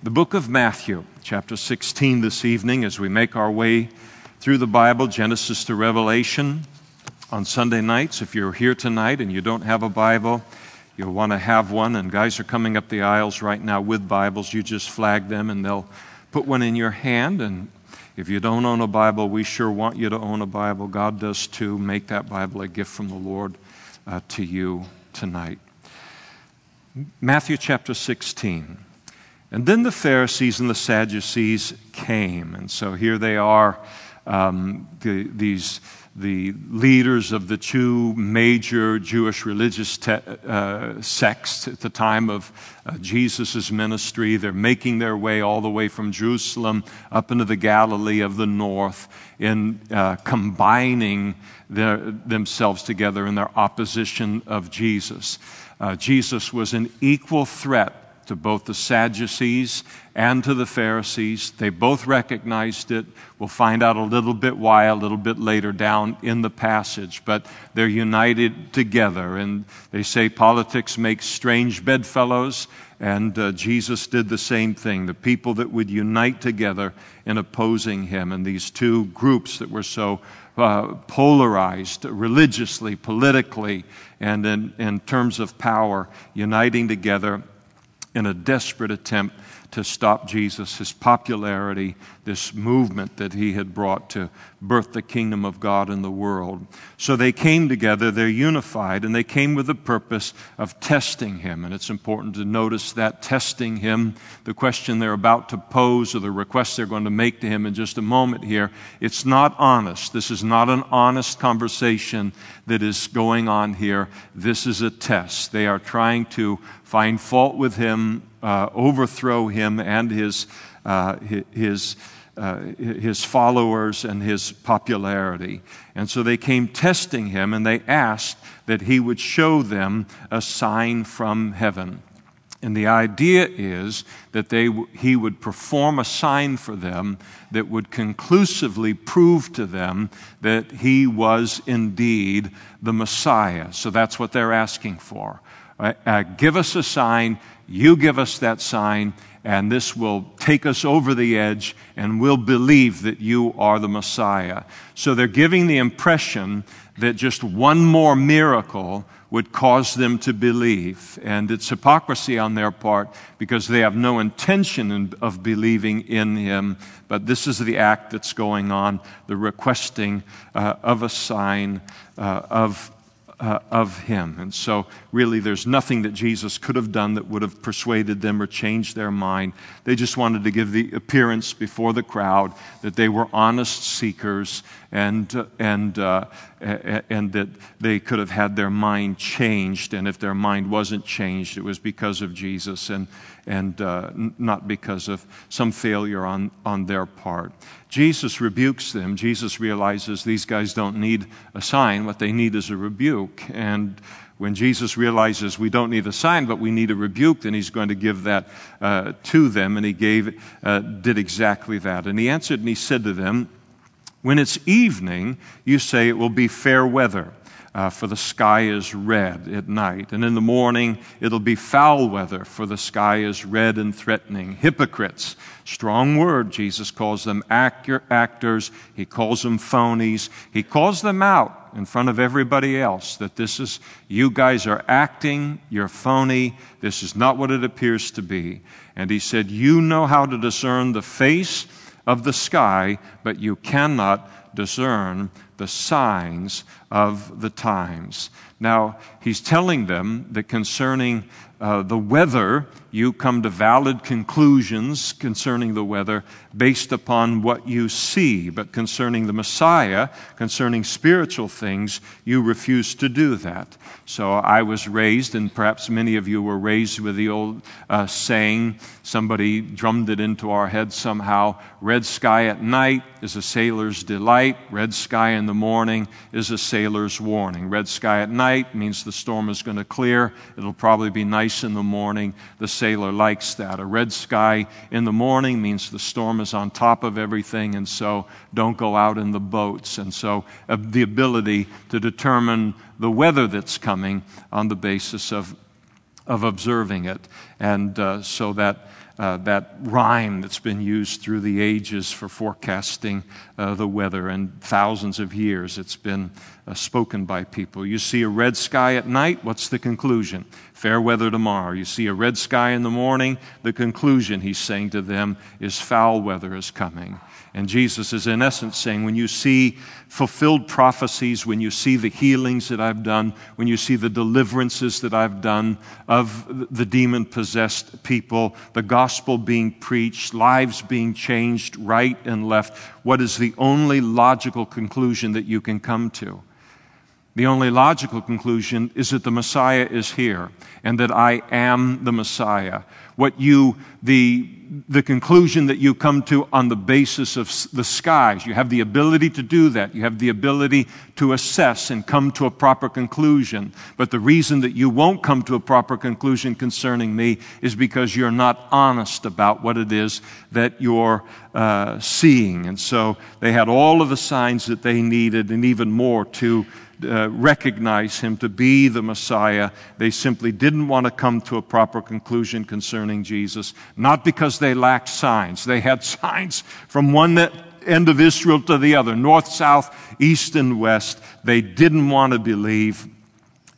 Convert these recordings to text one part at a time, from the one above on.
The book of Matthew, chapter 16, this evening, as we make our way through the Bible, Genesis to Revelation, on Sunday nights. If you're here tonight and you don't have a Bible, you'll want to have one. And guys are coming up the aisles right now with Bibles. You just flag them and they'll put one in your hand. And if you don't own a Bible, we sure want you to own a Bible. God does too. Make that Bible a gift from the Lord uh, to you tonight. Matthew chapter 16. And then the Pharisees and the Sadducees came. And so here they are, um, the, these, the leaders of the two major Jewish religious te- uh, sects at the time of uh, Jesus' ministry. They're making their way all the way from Jerusalem up into the Galilee of the north in uh, combining their, themselves together in their opposition of Jesus. Uh, Jesus was an equal threat to both the Sadducees and to the Pharisees. They both recognized it. We'll find out a little bit why a little bit later down in the passage, but they're united together. And they say politics makes strange bedfellows, and uh, Jesus did the same thing. The people that would unite together in opposing him, and these two groups that were so uh, polarized religiously, politically, and in, in terms of power, uniting together in a desperate attempt to stop Jesus, his popularity, this movement that he had brought to birth the kingdom of God in the world. So they came together, they're unified, and they came with the purpose of testing him. And it's important to notice that testing him, the question they're about to pose or the request they're going to make to him in just a moment here, it's not honest. This is not an honest conversation that is going on here. This is a test. They are trying to find fault with him, uh, overthrow him and his, his, uh, his followers and his popularity. And so they came testing him and they asked that he would show them a sign from heaven. And the idea is that they, he would perform a sign for them that would conclusively prove to them that he was indeed the Messiah. So that's what they're asking for. Uh, uh, give us a sign, you give us that sign, and this will take us over the edge, and we'll believe that you are the Messiah. So they're giving the impression that just one more miracle would cause them to believe. And it's hypocrisy on their part because they have no intention of believing in him. But this is the act that's going on the requesting uh, of a sign uh, of uh, of him. And so, really, there's nothing that Jesus could have done that would have persuaded them or changed their mind. They just wanted to give the appearance before the crowd that they were honest seekers and, uh, and, uh, and that they could have had their mind changed. And if their mind wasn't changed, it was because of Jesus and, and uh, not because of some failure on, on their part. Jesus rebukes them. Jesus realizes these guys don't need a sign. What they need is a rebuke. And when Jesus realizes we don't need a sign, but we need a rebuke, then he's going to give that uh, to them. And he gave, uh, did exactly that. And he answered and he said to them, When it's evening, you say it will be fair weather uh, for the sky is red at night. And in the morning, it'll be foul weather, for the sky is red and threatening. Hypocrites, strong word. Jesus calls them actor, actors, he calls them phonies, he calls them out in front of everybody else that this is, you guys are acting, you're phony, this is not what it appears to be. And he said, You know how to discern the face of the sky, but you cannot discern the signs of the times. Now, he's telling them that concerning uh, the weather, you come to valid conclusions concerning the weather based upon what you see. But concerning the Messiah, concerning spiritual things, you refuse to do that. So I was raised, and perhaps many of you were raised with the old uh, saying, somebody drummed it into our heads somehow red sky at night is a sailor's delight, red sky in the morning is a sailor's warning. Red sky at night means the storm is going to clear, it'll probably be nice nice in the morning. The sailor likes that. A red sky in the morning means the storm is on top of everything, and so don't go out in the boats. And so uh, the ability to determine the weather that's coming on the basis of of observing it. And uh, so that uh, that rhyme that's been used through the ages for forecasting uh, the weather and thousands of years. It's been uh, spoken by people. You see a red sky at night, what's the conclusion? Fair weather tomorrow. You see a red sky in the morning, the conclusion, he's saying to them, is foul weather is coming. And Jesus is, in essence, saying, when you see fulfilled prophecies, when you see the healings that I've done, when you see the deliverances that I've done of the demon possessed people, the gospel being preached, lives being changed right and left, what is the only logical conclusion that you can come to? The only logical conclusion is that the Messiah is here and that I am the Messiah. What you, the, the conclusion that you come to on the basis of the skies, you have the ability to do that. You have the ability to assess and come to a proper conclusion. But the reason that you won't come to a proper conclusion concerning me is because you're not honest about what it is that you're uh, seeing. And so they had all of the signs that they needed and even more to uh, recognize him to be the Messiah. They simply didn't want to come to a proper conclusion concerning Jesus, not because they lacked signs. They had signs from one end of Israel to the other, north, south, east, and west. They didn't want to believe.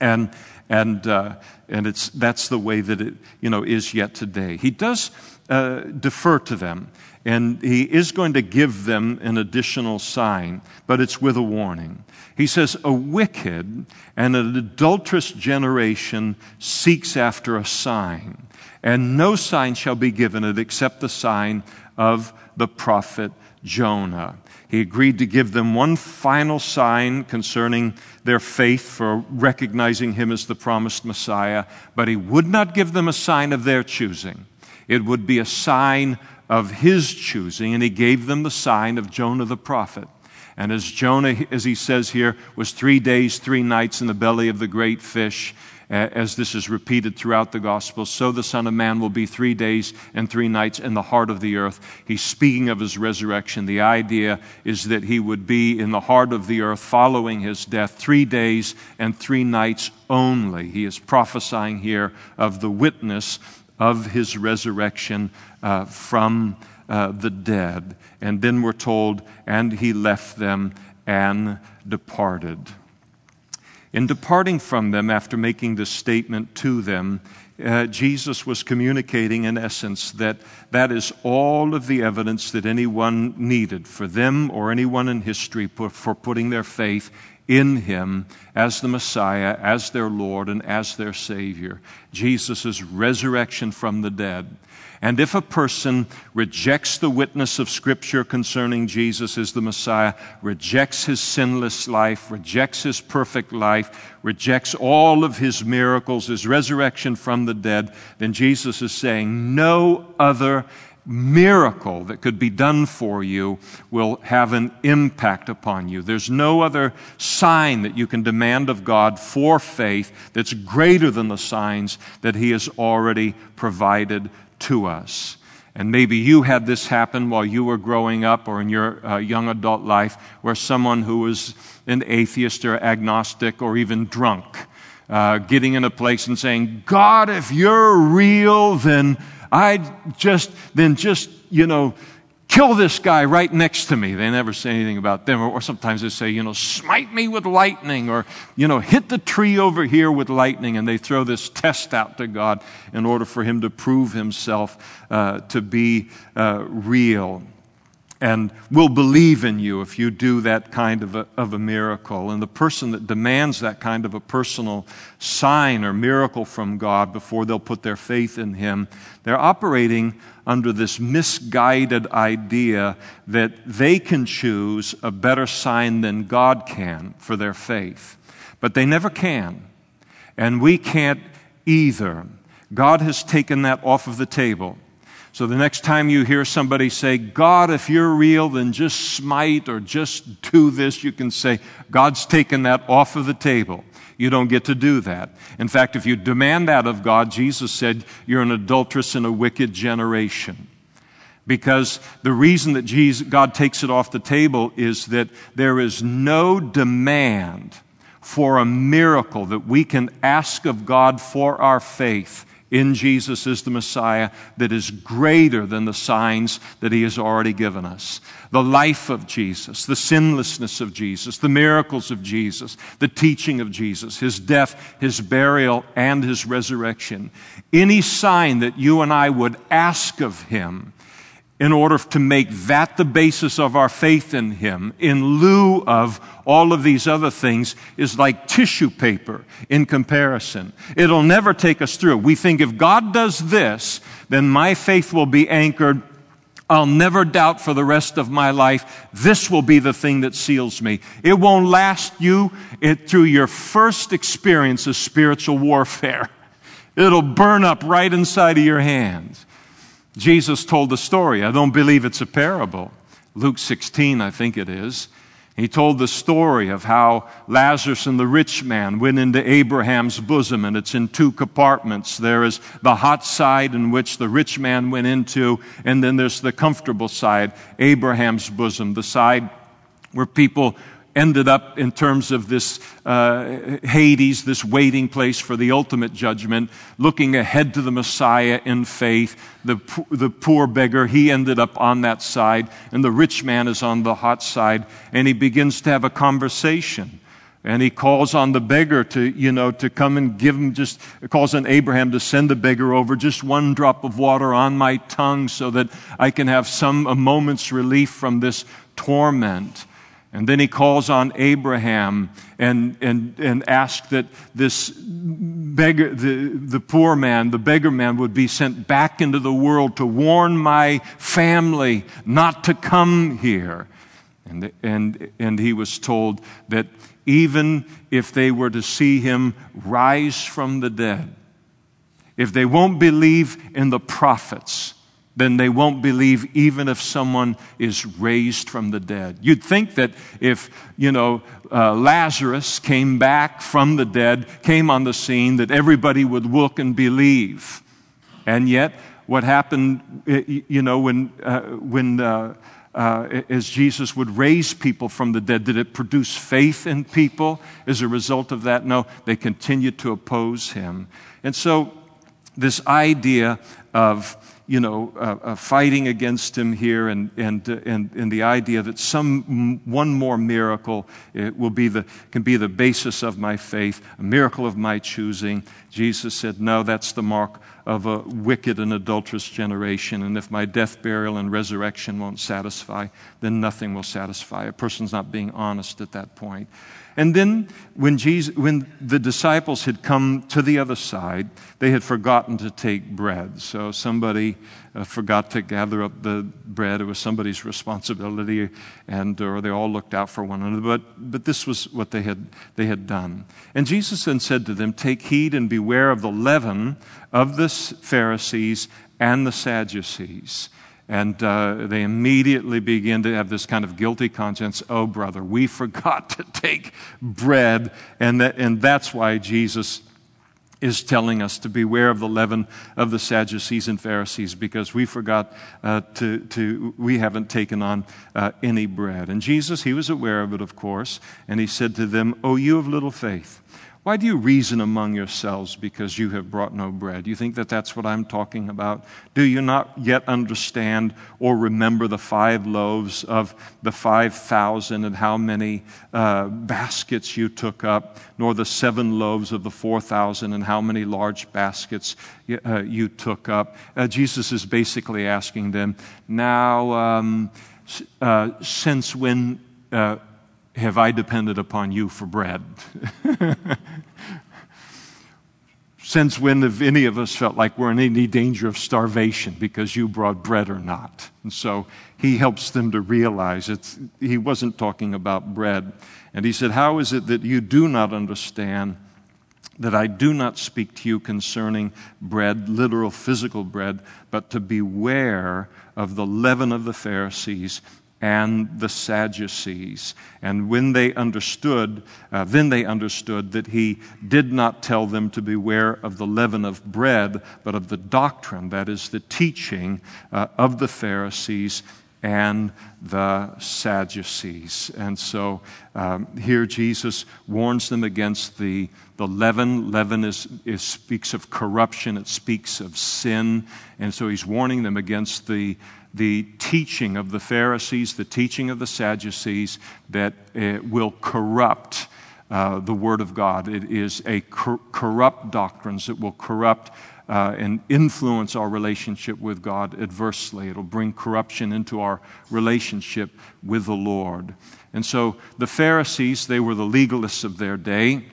And, and, uh, and it's, that's the way that it you know, is yet today. He does uh, defer to them, and he is going to give them an additional sign, but it's with a warning. He says, A wicked and an adulterous generation seeks after a sign, and no sign shall be given it except the sign of the prophet Jonah. He agreed to give them one final sign concerning their faith for recognizing him as the promised Messiah, but he would not give them a sign of their choosing. It would be a sign of his choosing, and he gave them the sign of Jonah the prophet. And as Jonah, as he says here, was three days, three nights in the belly of the great fish, as this is repeated throughout the gospel, so the Son of Man will be three days and three nights in the heart of the earth. He's speaking of his resurrection. The idea is that he would be in the heart of the earth following his death three days and three nights only. He is prophesying here of the witness of his resurrection uh, from uh, the dead. And then we're told, and he left them and departed. In departing from them after making this statement to them, uh, Jesus was communicating, in essence, that that is all of the evidence that anyone needed for them or anyone in history for putting their faith in him as the Messiah, as their Lord, and as their Savior. Jesus' resurrection from the dead. And if a person rejects the witness of Scripture concerning Jesus as the Messiah, rejects his sinless life, rejects his perfect life, rejects all of his miracles, his resurrection from the dead, then Jesus is saying, no other miracle that could be done for you will have an impact upon you. There's no other sign that you can demand of God for faith that's greater than the signs that He has already provided to us. And maybe you had this happen while you were growing up or in your uh, young adult life, where someone who was an atheist or agnostic or even drunk, uh, getting in a place and saying, God, if you're real, then I just, then just, you know, kill this guy right next to me. They never say anything about them. Or, or, sometimes they say, you know, smite me with lightning or, you know, hit the tree over here with lightning. And they throw this test out to God in order for him to prove himself uh, to be uh, real and will believe in you if you do that kind of a, of a miracle. And the person that demands that kind of a personal sign or miracle from God before they'll put their faith in Him, they're operating under this misguided idea that they can choose a better sign than God can for their faith. But they never can. And we can't either. God has taken that off of the table. So the next time you hear somebody say, God, if you're real, then just smite or just do this, you can say, God's taken that off of the table. You don't get to do that. In fact, if you demand that of God, Jesus said, you're an adulteress in a wicked generation. Because the reason that Jesus, God takes it off the table is that there is no demand for a miracle that we can ask of God for our faith in Jesus is the Messiah that is greater than the signs that he has already given us. The life of Jesus, the sinlessness of Jesus, the miracles of Jesus, the teaching of Jesus, his death, his burial, and his resurrection. Any sign that you and I would ask of him in order to make that the basis of our faith in Him, in lieu of all of these other things, is like tissue paper in comparison. It'll never take us through. We think if God does this, then my faith will be anchored. I'll never doubt for the rest of my life. This will be the thing that seals me. It won't last you it, through your first experience of spiritual warfare. It'll burn up right inside of your hands. Jesus told the story. I don't believe it's a parable. Luke 16, I think it is. He told the story of how Lazarus and the rich man went into Abraham's bosom, and it's in two compartments. There is the hot side in which the rich man went into, and then there's the comfortable side, Abraham's bosom, the side where people ended up in terms of this uh, Hades, this waiting place for the ultimate judgment, looking ahead to the Messiah in faith. The, the poor beggar, he ended up on that side, and the rich man is on the hot side, and he begins to have a conversation. And he calls on the beggar to, you know, to come and give him just, calls on Abraham to send the beggar over just one drop of water on my tongue so that I can have some, a moment's relief from this torment. And then he calls on Abraham and, and, and asks that this beggar, the, the poor man, the beggar man, would be sent back into the world to warn my family not to come here. And, and, and he was told that even if they were to see him rise from the dead, if they won't believe in the prophets, then they won't believe even if someone is raised from the dead. You'd think that if, you know, uh, Lazarus came back from the dead, came on the scene, that everybody would look and believe. And yet, what happened, you know, when, uh, when uh, uh, as Jesus would raise people from the dead, did it produce faith in people as a result of that? No, they continued to oppose him. And so, this idea of you know, uh, uh, fighting against him here, and, and, uh, and, and the idea that some one more miracle uh, will be the, can be the basis of my faith, a miracle of my choosing. Jesus said, No, that's the mark of a wicked and adulterous generation. And if my death, burial, and resurrection won't satisfy, then nothing will satisfy. A person's not being honest at that point. And then, when, Jesus, when the disciples had come to the other side, they had forgotten to take bread. So somebody uh, forgot to gather up the bread. It was somebody's responsibility, and or they all looked out for one another. But, but this was what they had, they had done. And Jesus then said to them, Take heed and beware of the leaven of the Pharisees and the Sadducees. And uh, they immediately begin to have this kind of guilty conscience. Oh, brother, we forgot to take bread. And, that, and that's why Jesus is telling us to beware of the leaven of the Sadducees and Pharisees because we forgot uh, to, to, we haven't taken on uh, any bread. And Jesus, he was aware of it, of course, and he said to them, Oh, you of little faith. Why do you reason among yourselves because you have brought no bread? You think that that's what I'm talking about? Do you not yet understand or remember the five loaves of the 5,000 and how many uh, baskets you took up, nor the seven loaves of the 4,000 and how many large baskets uh, you took up? Uh, Jesus is basically asking them, now, um, uh, since when uh, have I depended upon you for bread? Since when have any of us felt like we're in any danger of starvation because you brought bread or not? And so he helps them to realize it's, he wasn't talking about bread. And he said, How is it that you do not understand that I do not speak to you concerning bread, literal physical bread, but to beware of the leaven of the Pharisees and the Sadducees. And when they understood, uh, then they understood that he did not tell them to beware of the leaven of bread, but of the doctrine, that is, the teaching uh, of the Pharisees and the Sadducees. And so um, here Jesus warns them against the, the leaven. Leaven is, is, speaks of corruption, it speaks of sin. And so he's warning them against the, the teaching of the Pharisees, the teaching of the Sadducees that will corrupt. Uh, the Word of God. It is a cor- corrupt doctrines that will corrupt uh, and influence our relationship with God adversely. It'll bring corruption into our relationship with the Lord. And so the Pharisees, they were the legalists of their day.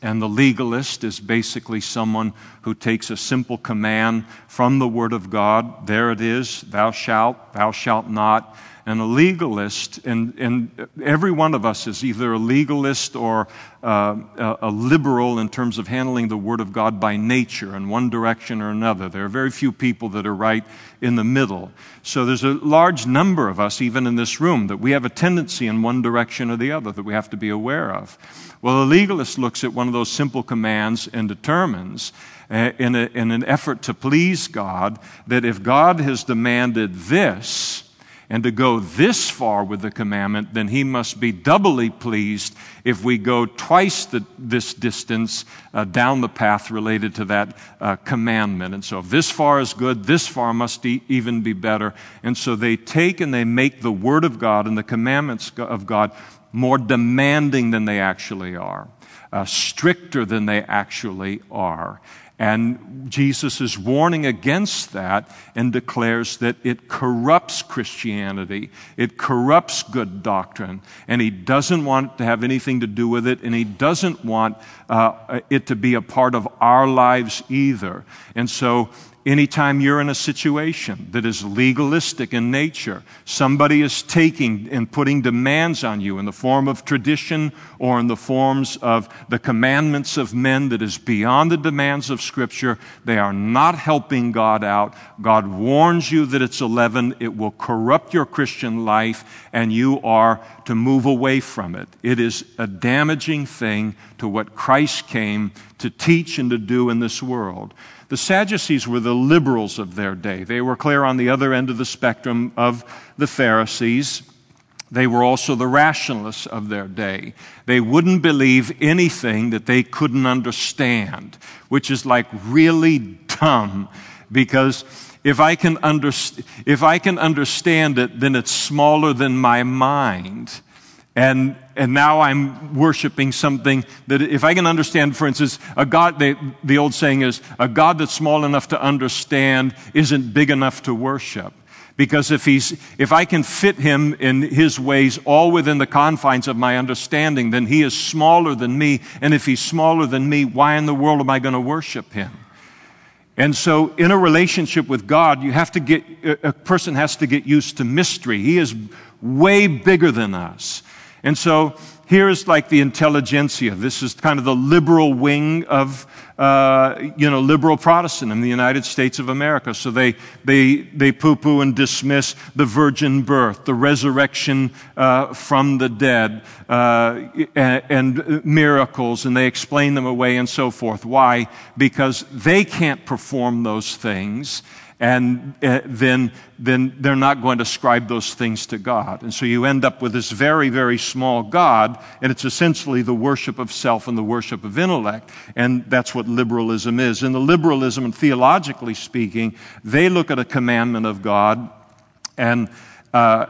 And the legalist is basically someone who takes a simple command from the Word of God. There it is, thou shalt, thou shalt not and a legalist, and, and every one of us is either a legalist or uh, a, liberal in terms of handling the Word of God by nature in one direction or another. There are very few people that are right in the middle. So there's a large number of us, even in this room, that we have a tendency in one direction or the other that we have to be aware of. Well, a legalist looks at one of those simple commands and determines. Uh, in, a, in an effort to please God, that if God has demanded this, and to go this far with the commandment, then he must be doubly pleased if we go twice the, this distance uh, down the path related to that uh, commandment. And so, if this far is good, this far must e- even be better. And so, they take and they make the Word of God and the commandments of God more demanding than they actually are, uh, stricter than they actually are. And Jesus is warning against that and declares that it corrupts Christianity. It corrupts good doctrine. And he doesn't want to have anything to do with it, and he doesn't want uh, it to be a part of our lives either. And so Anytime you're in a situation that is legalistic in nature, somebody is taking and putting demands on you in the form of tradition or in the forms of the commandments of men that is beyond the demands of Scripture, they are not helping God out. God warns you that it's leaven. It will corrupt your Christian life, and you are to move away from it. It is a damaging thing to what Christ came to teach and to do in this world. The Sadducees were the liberals of their day. They were clear on the other end of the spectrum of the Pharisees. They were also the rationalists of their day. They wouldn't believe anything that they couldn't understand, which is like really dumb because if I can, underst- if I can understand it, then it's smaller than my mind. And, and now I'm worshiping something that, if I can understand, for instance, a God, the old saying is, a God that's small enough to understand isn't big enough to worship. Because if he's, if I can fit him in his ways all within the confines of my understanding, then he is smaller than me. And if he's smaller than me, why in the world am I going to worship him? And so, in a relationship with God, you have to get, a person has to get used to mystery. He is way bigger than us. And so here's like the intelligentsia. This is kind of the liberal wing of, uh, you know, liberal Protestant in the United States of America. So they, they, they poo poo and dismiss the virgin birth, the resurrection uh, from the dead, uh, and, and miracles, and they explain them away and so forth. Why? Because they can't perform those things and uh, then, then they're not going to ascribe those things to God. And so you end up with this very, very small God, and it's essentially the worship of self and the worship of intellect. And that's what liberalism is. In the liberalism, and theologically speaking, they look at a commandment of God and uh,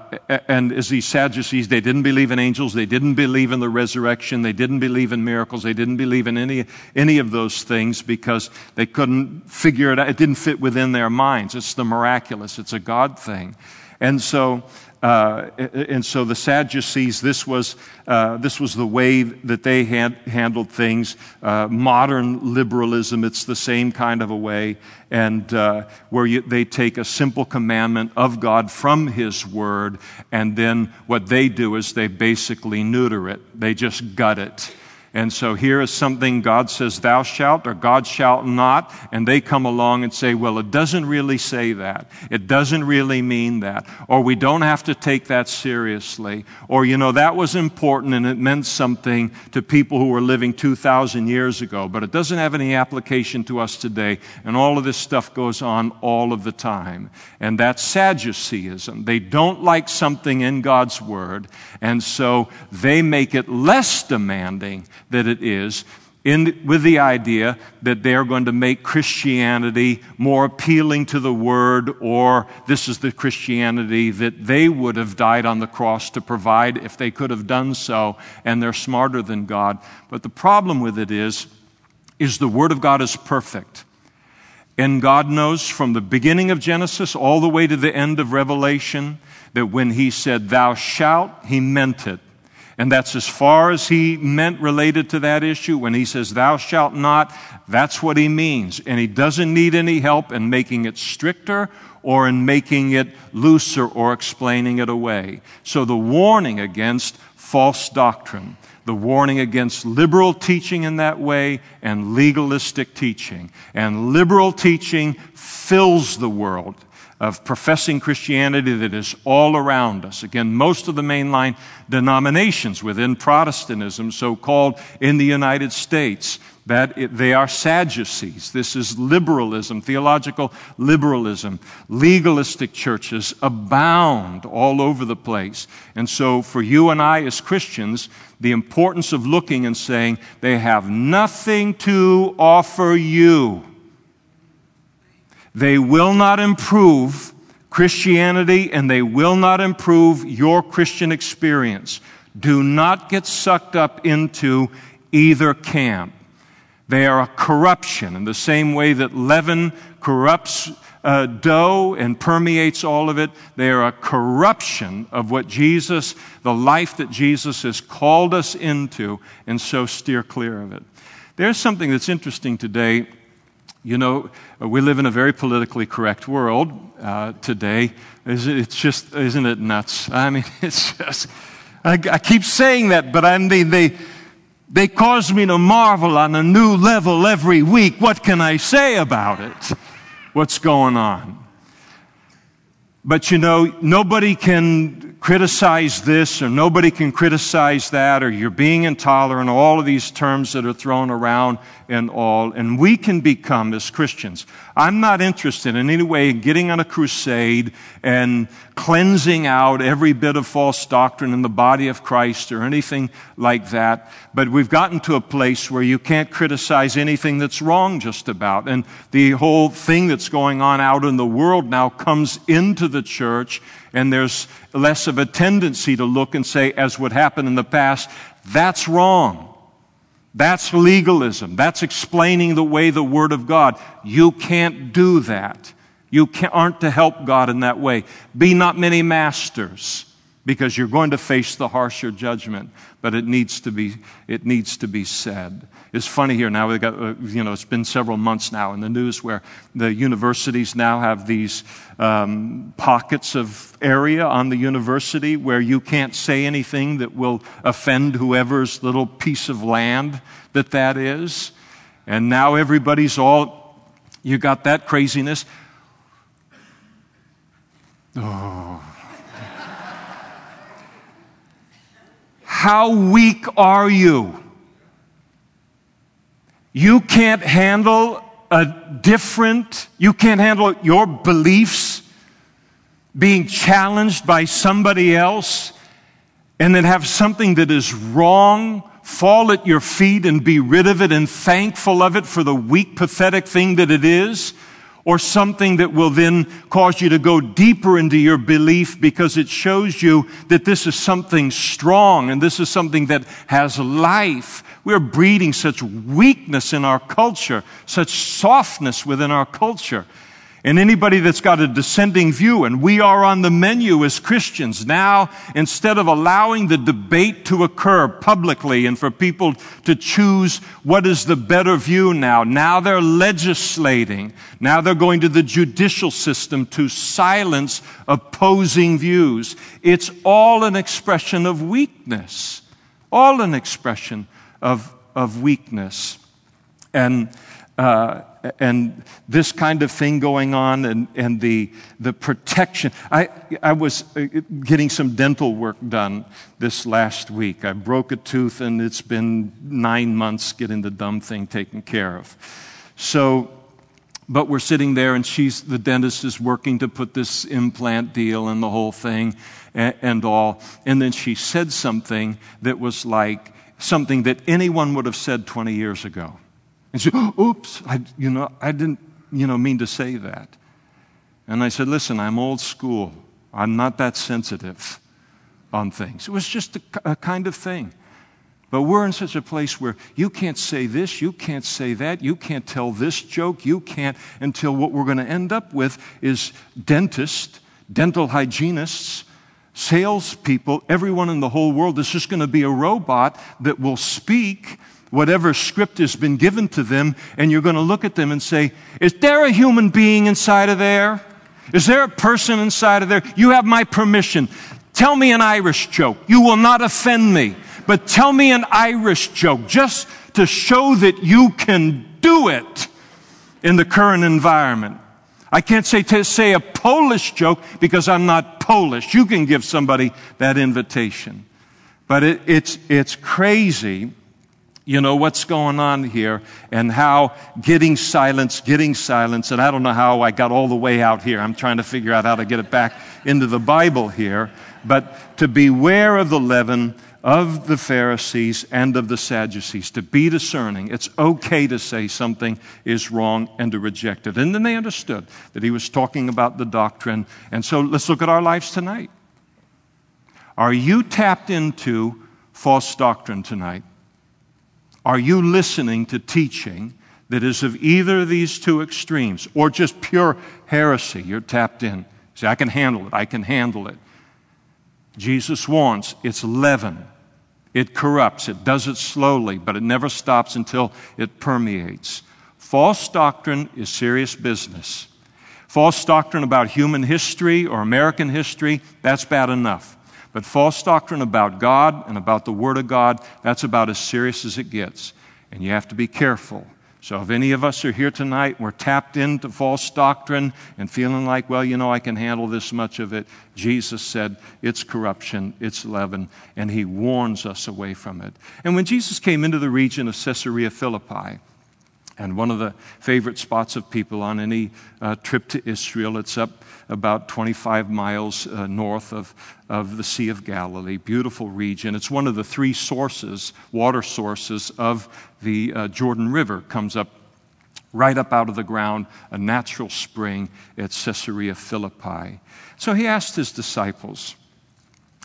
and as these Sadducees, they didn't believe in angels, they didn't believe in the resurrection, they didn't believe in miracles, they didn't believe in any, any of those things because they couldn't figure it out. It didn't fit within their minds. It's the miraculous, it's a God thing. And so uh, and so the Sadducees, this was, uh, this was the way that they had handled things. Uh, modern liberalism, it's the same kind of a way, and uh, where you, they take a simple commandment of God from His Word, and then what they do is they basically neuter it. They just gut it And so here is something God says, thou shalt, or God shalt not. And they come along and say, well, it doesn't really say that. It doesn't really mean that. Or we don't have to take that seriously. Or, you know, that was important and it meant something to people who were living 2,000 years ago, but it doesn't have any application to us today. And all of this stuff goes on all of the time. And that's Sadduceeism. They don't like something in God's Word, and so they make it less demanding that it is. In, with the idea that they're going to make Christianity more appealing to the Word, or this is the Christianity that they would have died on the cross to provide if they could have done so, and they're smarter than God. But the problem with it is, is the Word of God is perfect. And God knows from the beginning of Genesis all the way to the end of Revelation that when He said, Thou shalt, He meant it. And that's as far as He meant related to that issue. When He says, Thou shalt not, that's what He means. And He doesn't need any help in making it stricter or in making it looser or explaining it away. So the warning against false doctrine the warning against liberal teaching in that way and legalistic teaching. And liberal teaching fills the world of professing Christianity that is all around us. Again, most of the mainline denominations within Protestantism, so called in the United States, that it, they are Sadducees. This is liberalism, theological liberalism. Legalistic churches abound all over the place. And so, for you and I as Christians, the importance of looking and saying, they have nothing to offer you. They will not improve Christianity and they will not improve your Christian experience. Do not get sucked up into either camp. They are a corruption in the same way that leaven corrupts uh, dough and permeates all of it. They are a corruption of what Jesus, the life that Jesus has called us into, and so steer clear of it. There's something that's interesting today. You know, we live in a very politically correct world uh, today. It's just, isn't it nuts? I mean, it's just, I, I keep saying that, but I mean, they, they cause me to marvel on a new level every week. What can I say about it? What's going on? But you know, nobody can criticize this or nobody can criticize that or you're being intolerant, all of these terms that are thrown around and all. And we can become, as Christians, I'm not interested in any way in getting on a crusade and cleansing out every bit of false doctrine in the body of Christ or anything like that. But we've gotten to a place where you can't criticize anything that's wrong just about. And the whole thing that's going on out in the world now comes into the church and there's less of a tendency to look and say, as would happen in the past, that's wrong. That's legalism. That's explaining the way the Word of God. You can't do that. You aren't to help God in that way. Be not many masters because you're going to face the harsher judgment, but it needs to be, it needs to be said. It's funny here now, we've got, uh, you know, it's been several months now in the news where the universities now have these um, pockets of area on the university where you can't say anything that will offend whoever's little piece of land that that is. And now everybody's all, you got that craziness. Oh. How weak are you? You can't handle a different, you can't handle your beliefs being challenged by somebody else and then have something that is wrong fall at your feet and be rid of it and thankful of it for the weak, pathetic thing that it is or something that will then cause you to go deeper into your belief because it shows you that this is something strong and this is something that has life. We're breeding such weakness in our culture, such softness within our culture. And anybody that's got a dissenting view, and we are on the menu as Christians now, instead of allowing the debate to occur publicly and for people to choose what is the better view now, now they're legislating. Now they're going to the judicial system to silence opposing views. It's all an expression of weakness. All an expression of, of weakness. And uh, and this kind of thing going on and, and the, the protection. I, I was uh, getting some dental work done this last week. I broke a tooth and it's been nine months getting the dumb thing taken care of. So, but we're sitting there and she's, the dentist is working to put this implant deal and the whole thing and, and all. And then she said something that was like something that anyone would have said 20 years ago. And she, oops, I, you know, I didn't, you know, mean to say that. And I said, listen, I'm old school. I'm not that sensitive on things. It was just a, a kind of thing. But we're in such a place where you can't say this, you can't say that, you can't tell this joke, you can't, until what we're going to end up with is dentists, dental hygienists, salespeople, everyone in the whole world. It's just going to be a robot that will speak whatever script has been given to them, and you're going to look at them and say, Is there a human being inside of there? Is there a person inside of there? You have my permission. Tell me an Irish joke. You will not offend me, but tell me an Irish joke just to show that you can do it in the current environment. I can't say to say a Polish joke because I'm not Polish. You can give somebody that invitation. But it, it's, it's crazy you know, what's going on here and how getting silence, getting silence, and I don't know how I got all the way out here. I'm trying to figure out how to get it back into the Bible here. But to beware of the leaven of the Pharisees and of the Sadducees, to be discerning. It's okay to say something is wrong and to reject it. And then they understood that he was talking about the doctrine. And so let's look at our lives tonight. Are you tapped into false doctrine tonight? Are you listening to teaching that is of either of these two extremes or just pure heresy? You're tapped in. Say, I can handle it. I can handle it. Jesus warns it's leaven. It corrupts. It does it slowly, but it never stops until it permeates. False doctrine is serious business. False doctrine about human history or American history, that's bad enough. But false doctrine about God and about the Word of God, that's about as serious as it gets. And you have to be careful. So if any of us are here tonight, we're tapped into false doctrine and feeling like, well, you know, I can handle this much of it, Jesus said it's corruption, it's leaven, and he warns us away from it. And when Jesus came into the region of Caesarea Philippi, and one of the favorite spots of people on any uh, trip to Israel. It's up about 25 miles uh, north of, of the Sea of Galilee. Beautiful region. It's one of the three sources, water sources of the uh, Jordan River. Comes up right up out of the ground, a natural spring at Caesarea Philippi. So he asked his disciples,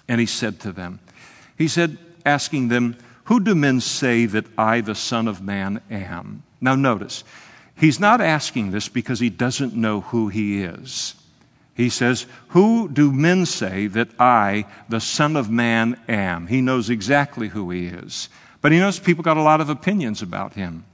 and he said to them, he said, asking them, Who do men say that I, the Son of Man, am? Now, notice, he's not asking this because he doesn't know who he is. He says, Who do men say that I, the Son of Man, am? He knows exactly who he is. But he knows people got a lot of opinions about him.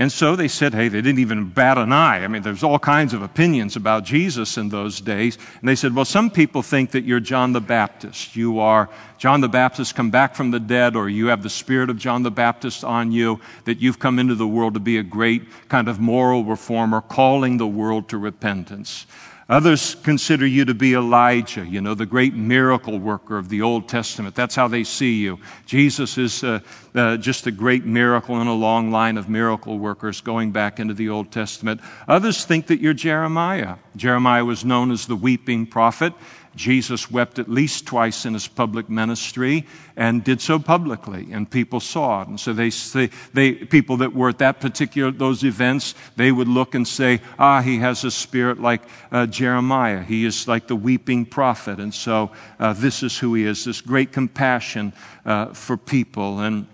And so they said, hey, they didn't even bat an eye. I mean, there's all kinds of opinions about Jesus in those days. And they said, well, some people think that you're John the Baptist. You are John the Baptist come back from the dead, or you have the spirit of John the Baptist on you, that you've come into the world to be a great kind of moral reformer, calling the world to repentance. Others consider you to be Elijah, you know, the great miracle worker of the Old Testament. That's how they see you. Jesus is uh, uh, just a great miracle in a long line of miracle workers going back into the Old Testament. Others think that you're Jeremiah. Jeremiah was known as the weeping prophet. Jesus wept at least twice in his public ministry and did so publicly, and people saw it. And so they, say, they, people that were at that particular those events, they would look and say, "Ah, he has a spirit like uh, Jeremiah. He is like the weeping prophet." And so uh, this is who he is: this great compassion uh, for people and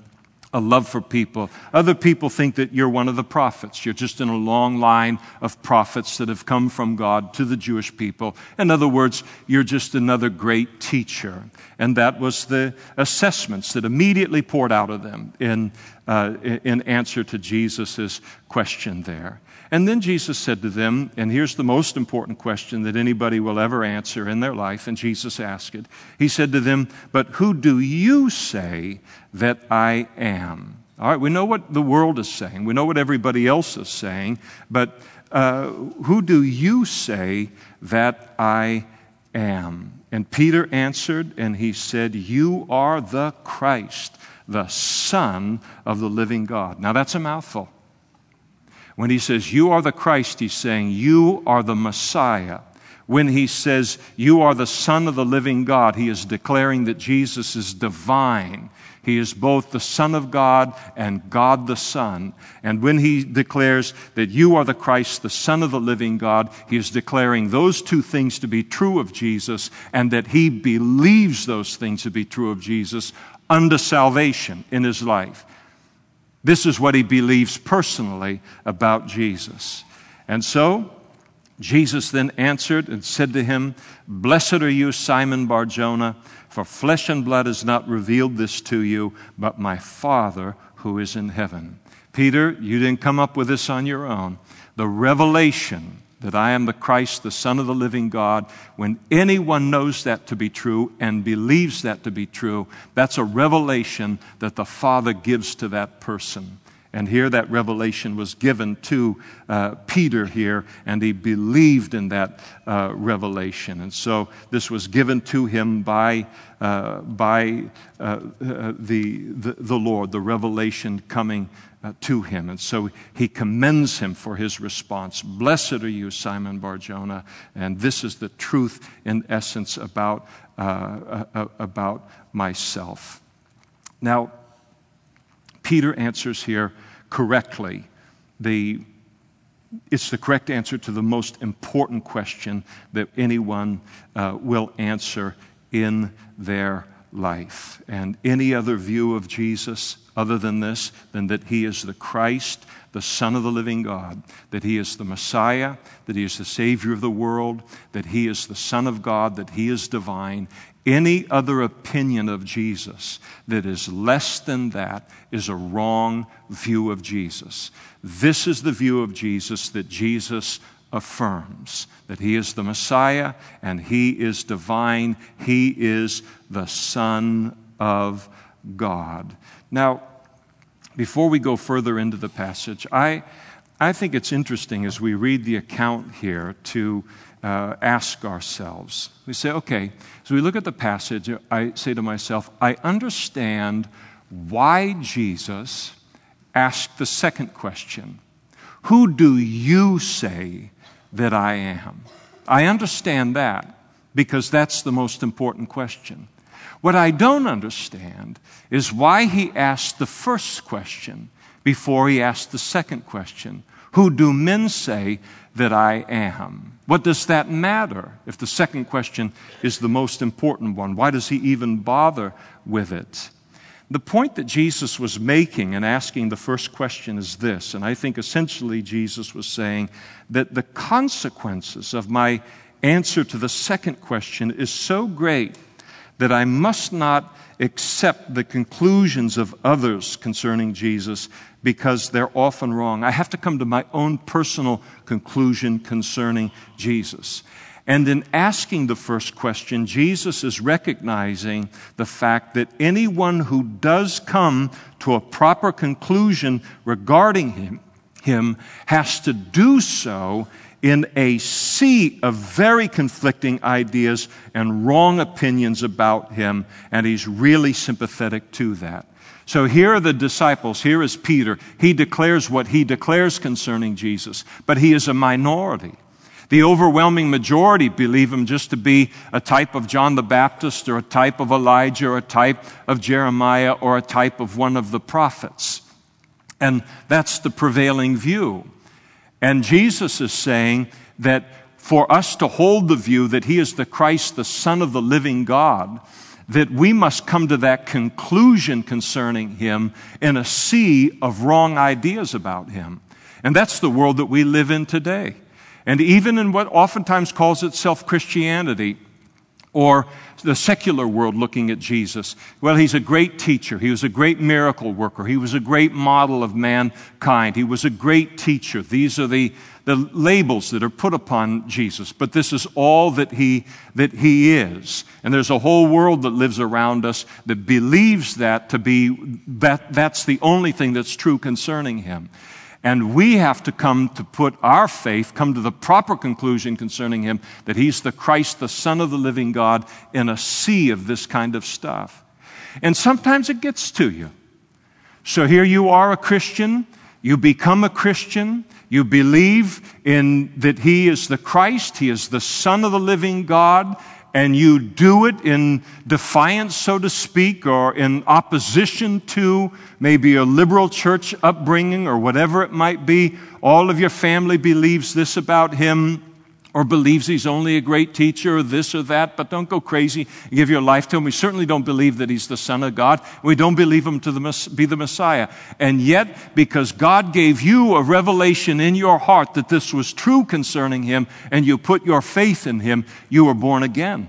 a love for people. Other people think that you're one of the prophets. You're just in a long line of prophets that have come from God to the Jewish people. In other words, you're just another great teacher. And that was the assessments that immediately poured out of them in, uh, in answer to Jesus' question there. And then Jesus said to them, and here's the most important question that anybody will ever answer in their life, and Jesus asked it. He said to them, But who do you say that I am? All right, we know what the world is saying, we know what everybody else is saying, but uh, who do you say that I am? And Peter answered, and he said, You are the Christ, the Son of the living God. Now that's a mouthful. When he says, You are the Christ, he's saying, You are the Messiah. When he says, You are the Son of the living God, he is declaring that Jesus is divine. He is both the Son of God and God the Son. And when he declares that you are the Christ, the Son of the living God, he is declaring those two things to be true of Jesus and that he believes those things to be true of Jesus unto salvation in his life. This is what he believes personally about Jesus. And so, Jesus then answered and said to him, Blessed are you, Simon Barjona for flesh and blood has not revealed this to you, but my Father who is in heaven. Peter, you didn't come up with this on your own. The revelation that I am the Christ, the Son of the living God, when anyone knows that to be true and believes that to be true, that's a revelation that the Father gives to that person. And here that revelation was given to uh, Peter here, and he believed in that uh, revelation. And so this was given to him by, uh, by uh, uh, the, the, the, Lord, the revelation coming Uh, to him. And so he commends him for his response. Blessed are you, Simon Barjona. And this is the truth in essence about, uh, uh, about myself. Now, Peter answers here correctly. The, it's the correct answer to the most important question that anyone uh, will answer in their life. And any other view of Jesus other than this, than that he is the Christ, the Son of the living God, that he is the Messiah, that he is the Savior of the world, that he is the Son of God, that he is divine, any other opinion of Jesus that is less than that is a wrong view of Jesus. This is the view of Jesus that Jesus affirms that he is the Messiah and he is divine, he is the Son of God. Now, before we go further into the passage, I, I think it's interesting as we read the account here to uh, ask ourselves. We say, okay, as we look at the passage, I say to myself, I understand why Jesus asked the second question Who do you say that I am? I understand that because that's the most important question. What I don't understand is why he asked the first question before he asked the second question Who do men say that I am. What does that matter if the second question is the most important one? Why does he even bother with it? The point that Jesus was making and asking the first question is this, and I think essentially Jesus was saying that the consequences of my answer to the second question is so great that I must not accept the conclusions of others concerning Jesus because they're often wrong. I have to come to my own personal conclusion concerning Jesus. And in asking the first question, Jesus is recognizing the fact that anyone who does come to a proper conclusion regarding him, him has to do so in a sea of very conflicting ideas and wrong opinions about him, and he's really sympathetic to that. So here are the disciples. Here is Peter. He declares what he declares concerning Jesus, but he is a minority. The overwhelming majority believe him just to be a type of John the Baptist or a type of Elijah or a type of Jeremiah or a type of one of the prophets. And that's the prevailing view. And Jesus is saying that for us to hold the view that he is the Christ, the Son of the living God, that we must come to that conclusion concerning him in a sea of wrong ideas about him. And that's the world that we live in today. And even in what oftentimes calls itself Christianity, or the secular world looking at Jesus. Well, he's a great teacher. He was a great miracle worker. He was a great model of mankind. He was a great teacher. These are the, the labels that are put upon Jesus, but this is all that he, that he is. And there's a whole world that lives around us that believes that to be, that, that's the only thing that's true concerning him. And we have to come to put our faith, come to the proper conclusion concerning him that he's the Christ, the Son of the living God, in a sea of this kind of stuff. And sometimes it gets to you. So here you are a Christian, you become a Christian, you believe in that he is the Christ, he is the Son of the living God, and you do it in defiance, so to speak, or in opposition to maybe a liberal church upbringing or whatever it might be, all of your family believes this about him or believes he's only a great teacher or this or that, but don't go crazy and give your life to him. We certainly don't believe that he's the Son of God. We don't believe him to the, be the Messiah. And yet, because God gave you a revelation in your heart that this was true concerning him, and you put your faith in him, you were born again.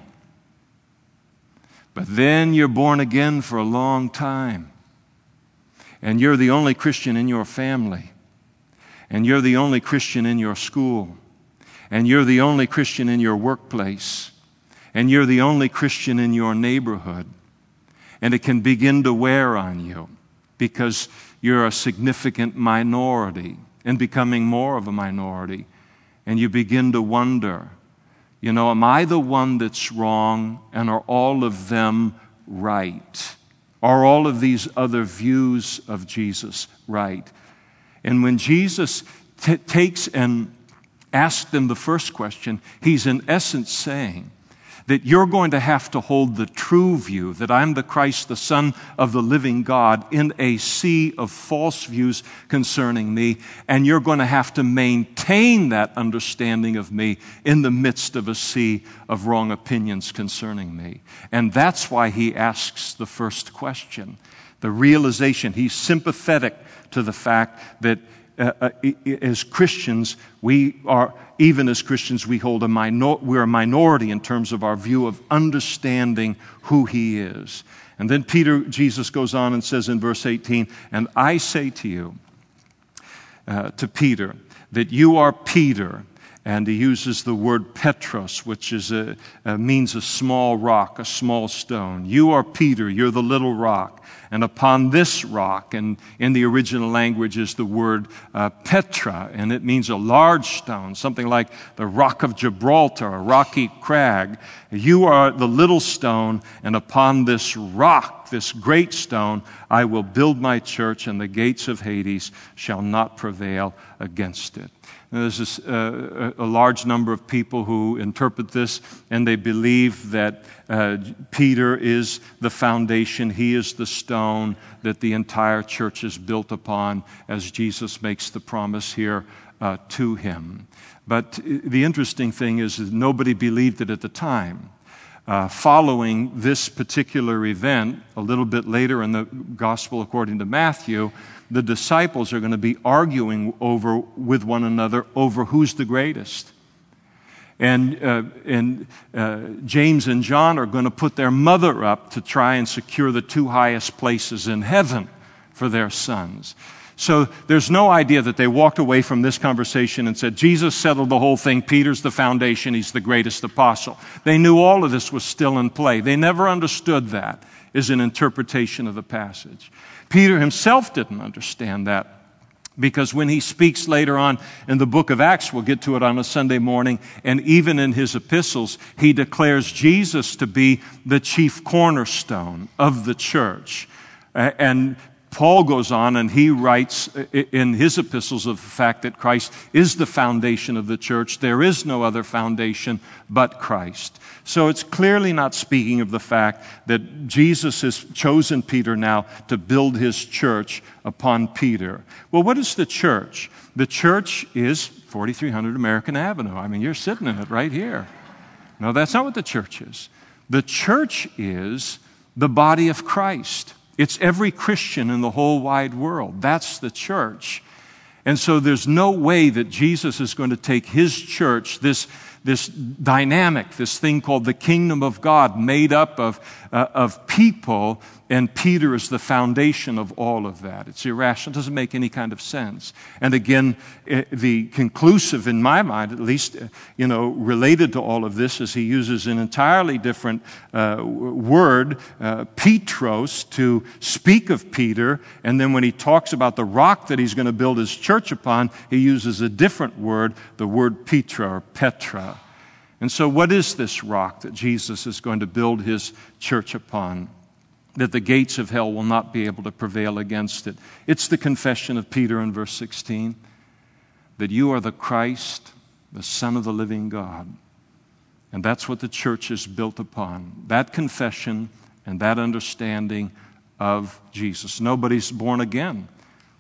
But then you're born again for a long time. And you're the only Christian in your family. And you're the only Christian in your school and you're the only Christian in your workplace, and you're the only Christian in your neighborhood, and it can begin to wear on you because you're a significant minority and becoming more of a minority, and you begin to wonder, you know, am I the one that's wrong, and are all of them right? Are all of these other views of Jesus right? And when Jesus t- takes and asked them the first question, he's in essence saying that you're going to have to hold the true view that I'm the Christ, the Son of the living God, in a sea of false views concerning me, and you're going to have to maintain that understanding of me in the midst of a sea of wrong opinions concerning me. And that's why he asks the first question. The realization, he's sympathetic to the fact that uh, uh, as Christians, we are, even as Christians, we hold a minor, we're a minority in terms of our view of understanding who He is. And then Peter, Jesus goes on and says in verse 18, And I say to you, uh, to Peter, that you are Peter, and he uses the word Petros, which is a, means a small rock, a small stone. You are Peter, you're the little rock. And upon this rock, and in the original language is the word uh, Petra, and it means a large stone, something like the rock of Gibraltar, a rocky crag. You are the little stone, and upon this rock, this great stone, I will build my church, and the gates of Hades shall not prevail against it. There's uh, a large number of people who interpret this and they believe that uh, Peter is the foundation, he is the stone that the entire church is built upon as Jesus makes the promise here uh, to him. But the interesting thing is nobody believed it at the time. Uh, following this particular event, a little bit later in the Gospel according to Matthew, the disciples are going to be arguing over with one another over who's the greatest. And, uh, and uh, James and John are going to put their mother up to try and secure the two highest places in heaven for their sons. So there's no idea that they walked away from this conversation and said, Jesus settled the whole thing. Peter's the foundation. He's the greatest apostle. They knew all of this was still in play. They never understood that as an interpretation of the passage. Peter himself didn't understand that because when he speaks later on in the book of Acts, we'll get to it on a Sunday morning, and even in his epistles, he declares Jesus to be the chief cornerstone of the church. And Paul goes on and he writes uh, in his epistles of the fact that Christ is the foundation of the church. There is no other foundation but Christ. So it's clearly not speaking of the fact that Jesus has chosen Peter now to build his church upon Peter. Well, what is the church? The church is 4300 American Avenue. I mean, you're sitting in it right here. No, that's not what the church is. The church is the body of Christ. It's every Christian in the whole wide world. That's the church. And so there's no way that Jesus is going to take his church, this, this dynamic, this thing called the kingdom of God, made up of, uh, of people and Peter is the foundation of all of that. It's irrational, it doesn't make any kind of sense. And again, eh, the conclusive, in my mind at least, eh, you know, related to all of this is he uses an entirely different uh, word, uh, Petros, to speak of Peter. And then when he talks about the rock that he's going to build his church upon, he uses a different word, the word Petra or Petra. And so, what is this rock that Jesus is going to build his church upon? That the gates of hell will not be able to prevail against it. It's the confession of Peter in verse 16 that you are the Christ, the Son of the living God. And that's what the church is built upon that confession and that understanding of Jesus. Nobody's born again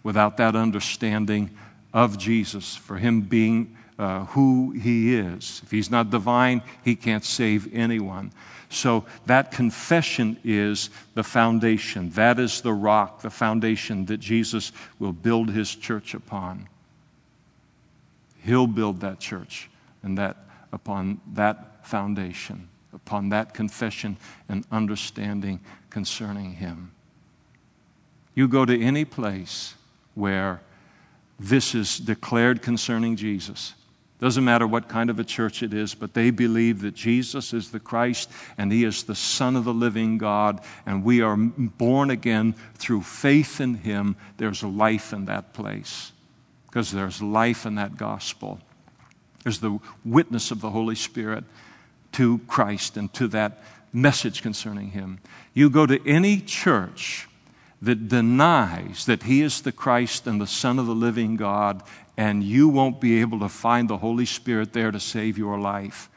without that understanding of Jesus, for Him being uh, who He is. If He's not divine, He can't save anyone. So that confession is the foundation. That is the rock, the foundation that Jesus will build his church upon. He'll build that church and that upon that foundation, upon that confession and understanding concerning him. You go to any place where this is declared concerning Jesus, doesn't matter what kind of a church it is, but they believe that Jesus is the Christ and He is the Son of the living God, and we are born again through faith in Him. There's life in that place because there's life in that gospel. There's the witness of the Holy Spirit to Christ and to that message concerning Him. You go to any church that denies that He is the Christ and the Son of the living God and you won't be able to find the Holy Spirit there to save your life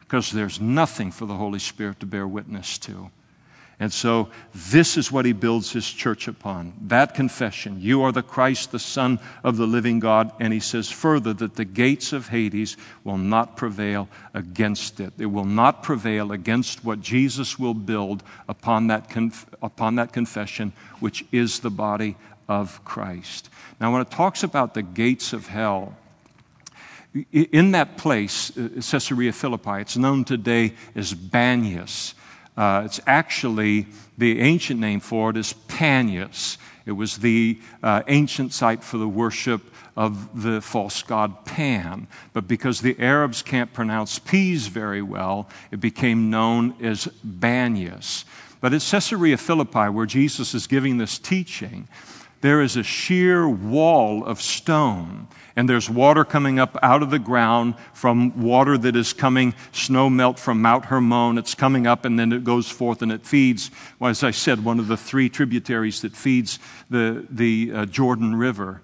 because there's nothing for the Holy Spirit to bear witness to. And so, this is what he builds his church upon that confession. You are the Christ, the Son of the living God. And he says further that the gates of Hades will not prevail against it. It will not prevail against what Jesus will build upon that, conf- upon that confession, which is the body of Christ. Now, when it talks about the gates of hell, in that place, uh, Caesarea Philippi, it's known today as Banias. Uh, it's actually the ancient name for it is Panias. It was the uh, ancient site for the worship of the false god Pan. But because the Arabs can't pronounce P's very well, it became known as Banias. But at Caesarea Philippi, where Jesus is giving this teaching, there is a sheer wall of stone, and there's water coming up out of the ground from water that is coming, snow melt from Mount Hermon. It's coming up, and then it goes forth and it feeds, well, as I said, one of the three tributaries that feeds the, the uh, Jordan River.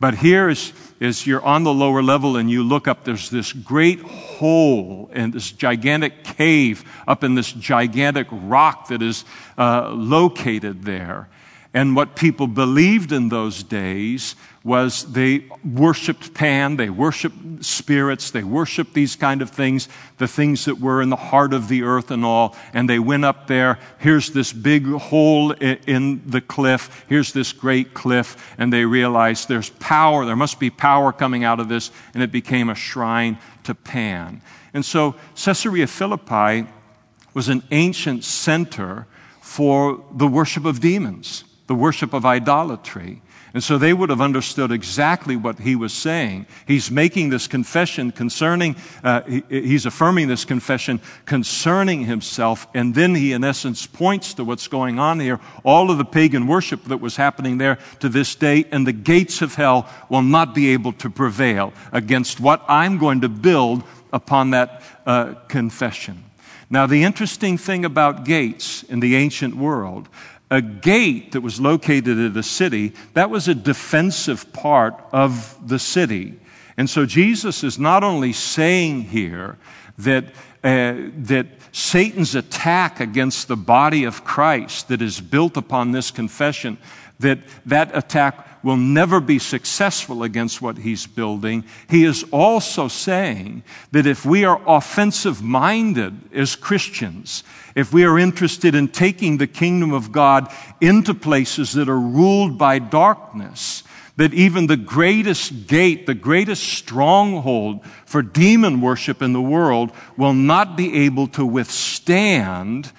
But here is, is you're on the lower level and you look up, there's this great hole and this gigantic cave up in this gigantic rock that is uh, located there. And what people believed in those days was they worshiped Pan, they worshiped spirits, they worshiped these kind of things, the things that were in the heart of the earth and all. And they went up there. Here's this big hole in the cliff. Here's this great cliff. And they realized there's power. There must be power coming out of this. And it became a shrine to Pan. And so Caesarea Philippi was an ancient center for the worship of demons the worship of idolatry. And so they would have understood exactly what he was saying. He's making this confession concerning, uh, he, he's affirming this confession concerning himself, and then he, in essence, points to what's going on here, all of the pagan worship that was happening there to this day, and the gates of hell will not be able to prevail against what I'm going to build upon that uh, confession. Now, the interesting thing about gates in the ancient world a gate that was located at a city, that was a defensive part of the city. And so Jesus is not only saying here that, uh, that Satan's attack against the body of Christ that is built upon this confession, that that attack will never be successful against what he's building. He is also saying that if we are offensive minded as Christians, if we are interested in taking the kingdom of God into places that are ruled by darkness, that even the greatest gate, the greatest stronghold for demon worship in the world will not be able to withstand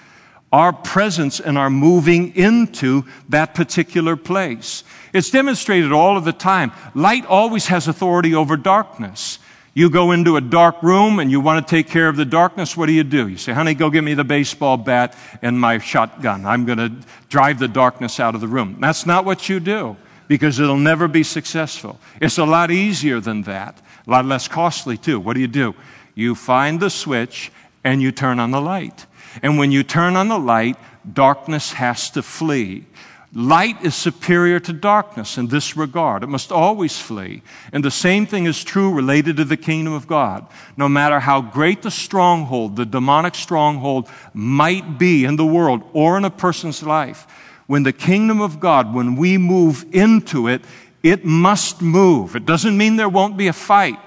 our presence and our moving into that particular place. It's demonstrated all of the time. Light always has authority over darkness. You go into a dark room and you want to take care of the darkness. What do you do? You say, honey, go get me the baseball bat and my shotgun. I'm going to drive the darkness out of the room. That's not what you do because it'll never be successful. It's a lot easier than that, a lot less costly too. What do you do? You find the switch and you turn on the light. And when you turn on the light, darkness has to flee. Light is superior to darkness in this regard. It must always flee. And the same thing is true related to the kingdom of God. No matter how great the stronghold, the demonic stronghold might be in the world or in a person's life, when the kingdom of God, when we move into it, it must move. It doesn't mean there won't be a fight,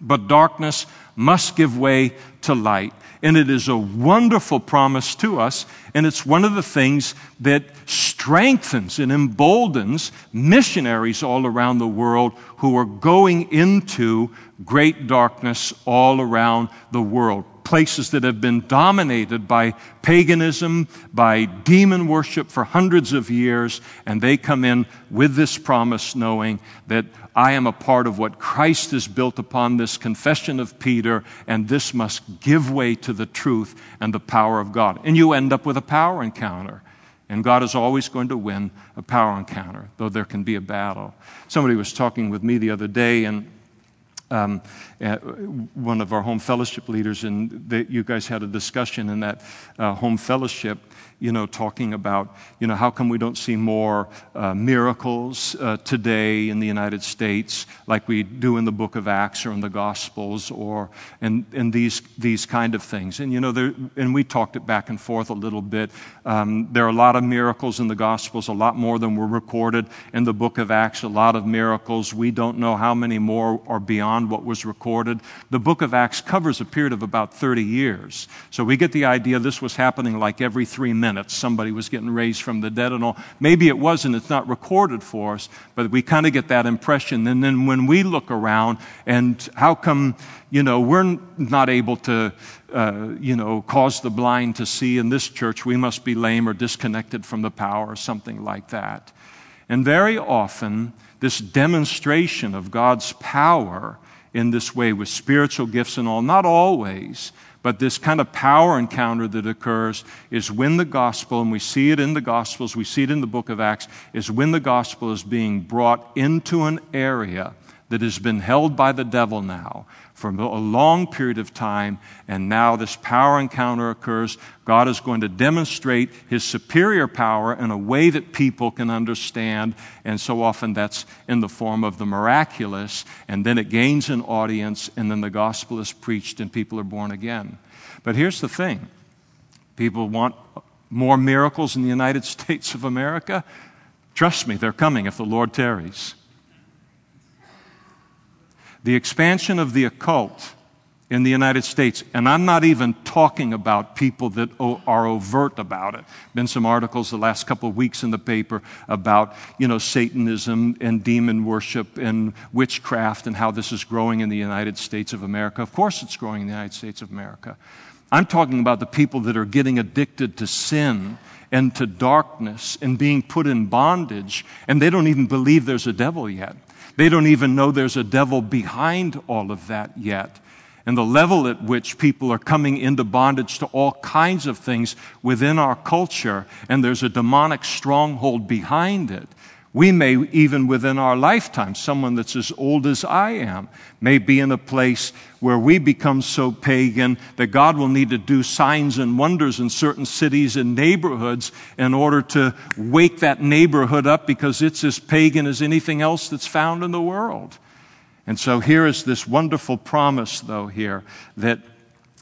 but darkness must give way to light. And it is a wonderful promise to us. And it's one of the things that strengthens and emboldens missionaries all around the world who are going into great darkness all around the world. Places that have been dominated by paganism, by demon worship for hundreds of years, and they come in with this promise knowing that I am a part of what Christ has built upon this confession of Peter, and this must give way to the truth and the power of God. And you end up with a power encounter. And God is always going to win a power encounter, though there can be a battle. Somebody was talking with me the other day, and um, uh, one of our home fellowship leaders, and the, you guys had a discussion in that uh, home fellowship you know, talking about, you know, how come we don't see more uh, miracles uh, today in the United States like we do in the book of Acts or in the Gospels or and, and these, these kind of things. And, you know, there, and we talked it back and forth a little bit. Um, there are a lot of miracles in the Gospels, a lot more than were recorded in the book of Acts, a lot of miracles. We don't know how many more are beyond what was recorded. The book of Acts covers a period of about 30 years. So we get the idea this was happening like every three minutes minutes somebody was getting raised from the dead and all. Maybe it wasn't, it's not recorded for us, but we kind of get that impression. And then when we look around, and how come, you know, we're not able to, uh, you know, cause the blind to see in this church, we must be lame or disconnected from the power or something like that. And very often, this demonstration of God's power in this way with spiritual gifts and all, not always, but this kind of power encounter that occurs is when the gospel, and we see it in the gospels, we see it in the book of Acts, is when the gospel is being brought into an area that has been held by the devil now for a long period of time, and now this power encounter occurs. God is going to demonstrate his superior power in a way that people can understand, and so often that's in the form of the miraculous, and then it gains an audience, and then the gospel is preached, and people are born again. But here's the thing people want more miracles in the United States of America. Trust me, they're coming if the Lord tarries. The expansion of the occult in the United States, and I'm not even talking about people that are overt about it. Been some articles the last couple of weeks in the paper about, you know, Satanism and demon worship and witchcraft and how this is growing in the United States of America. Of course, it's growing in the United States of America. I'm talking about the people that are getting addicted to sin and to darkness and being put in bondage, and they don't even believe there's a devil yet. They don't even know there's a devil behind all of that yet. And the level at which people are coming into bondage to all kinds of things within our culture, and there's a demonic stronghold behind it. We may, even within our lifetime, someone that's as old as I am, may be in a place where we become so pagan that God will need to do signs and wonders in certain cities and neighborhoods in order to wake that neighborhood up because it's as pagan as anything else that's found in the world. And so here is this wonderful promise, though, here that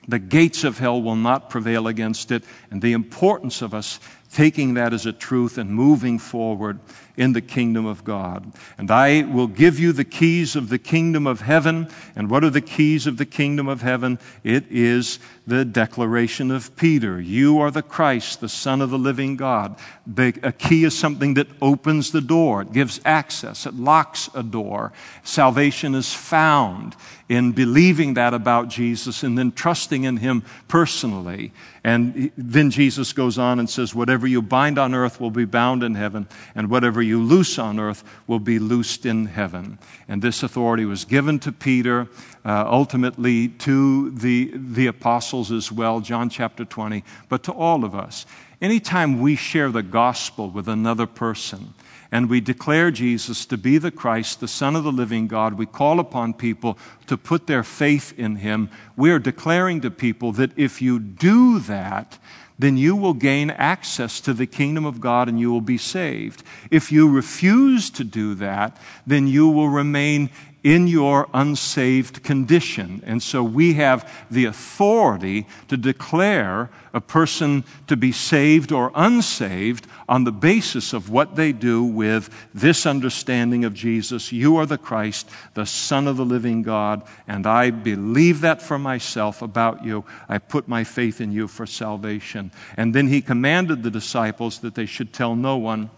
the gates of hell will not prevail against it, and the importance of us taking that as a truth and moving forward in the kingdom of God. And I will give you the keys of the kingdom of heaven. And what are the keys of the kingdom of heaven? It is the declaration of Peter You are the Christ, the Son of the living God. A key is something that opens the door, it gives access, it locks a door. Salvation is found in believing that about Jesus and then trusting in Him personally. And then Jesus goes on and says, Whatever you bind on earth will be bound in heaven, and whatever you loose on earth will be loosed in heaven. And this authority was given to Peter, uh, ultimately to the, the apostles as well, John chapter 20, but to all of us. Anytime we share the gospel with another person, and we declare Jesus to be the Christ, the Son of the living God, we call upon people to put their faith in him. We are declaring to people that if you do that, then you will gain access to the kingdom of God and you will be saved. If you refuse to do that, then you will remain in your unsaved condition. And so we have the authority to declare a person to be saved or unsaved on the basis of what they do with this understanding of Jesus. You are the Christ, the Son of the living God, and I believe that for myself about you. I put my faith in you for salvation. And then he commanded the disciples that they should tell no one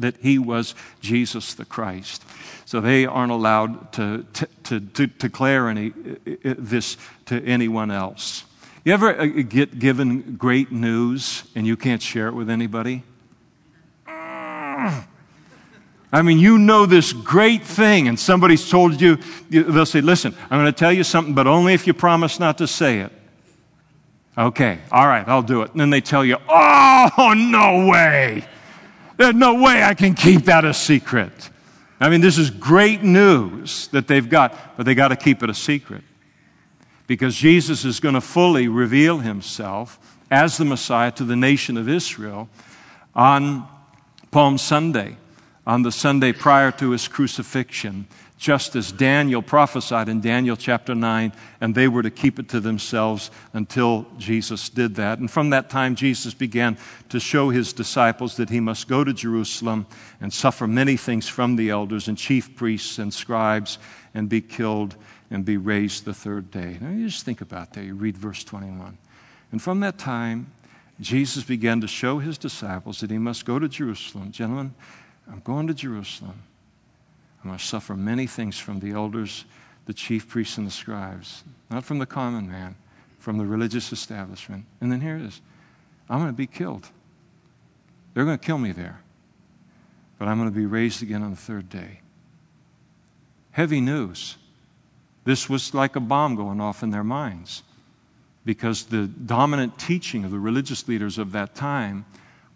that he was Jesus the Christ. So they aren't allowed to, to, to, to declare any, this to anyone else. You ever uh, get given great news and you can't share it with anybody? I mean, you know this great thing, and somebody's told you, they'll say, Listen, I'm going to tell you something, but only if you promise not to say it. Okay, all right, I'll do it. And then they tell you, Oh, no way. There's no way I can keep that a secret. I mean, this is great news that they've got, but they got to keep it a secret. Because Jesus is going to fully reveal himself as the Messiah to the nation of Israel on Palm Sunday, on the Sunday prior to his crucifixion just as Daniel prophesied in Daniel chapter 9, and they were to keep it to themselves until Jesus did that. And from that time, Jesus began to show his disciples that he must go to Jerusalem and suffer many things from the elders and chief priests and scribes and be killed and be raised the third day. Now, you just think about that. You read verse 21. And from that time, Jesus began to show his disciples that he must go to Jerusalem. Gentlemen, I'm going to Jerusalem. I'm going to suffer many things from the elders, the chief priests, and the scribes, not from the common man, from the religious establishment. And then here it is I'm going to be killed. They're going to kill me there, but I'm going to be raised again on the third day. Heavy news. This was like a bomb going off in their minds because the dominant teaching of the religious leaders of that time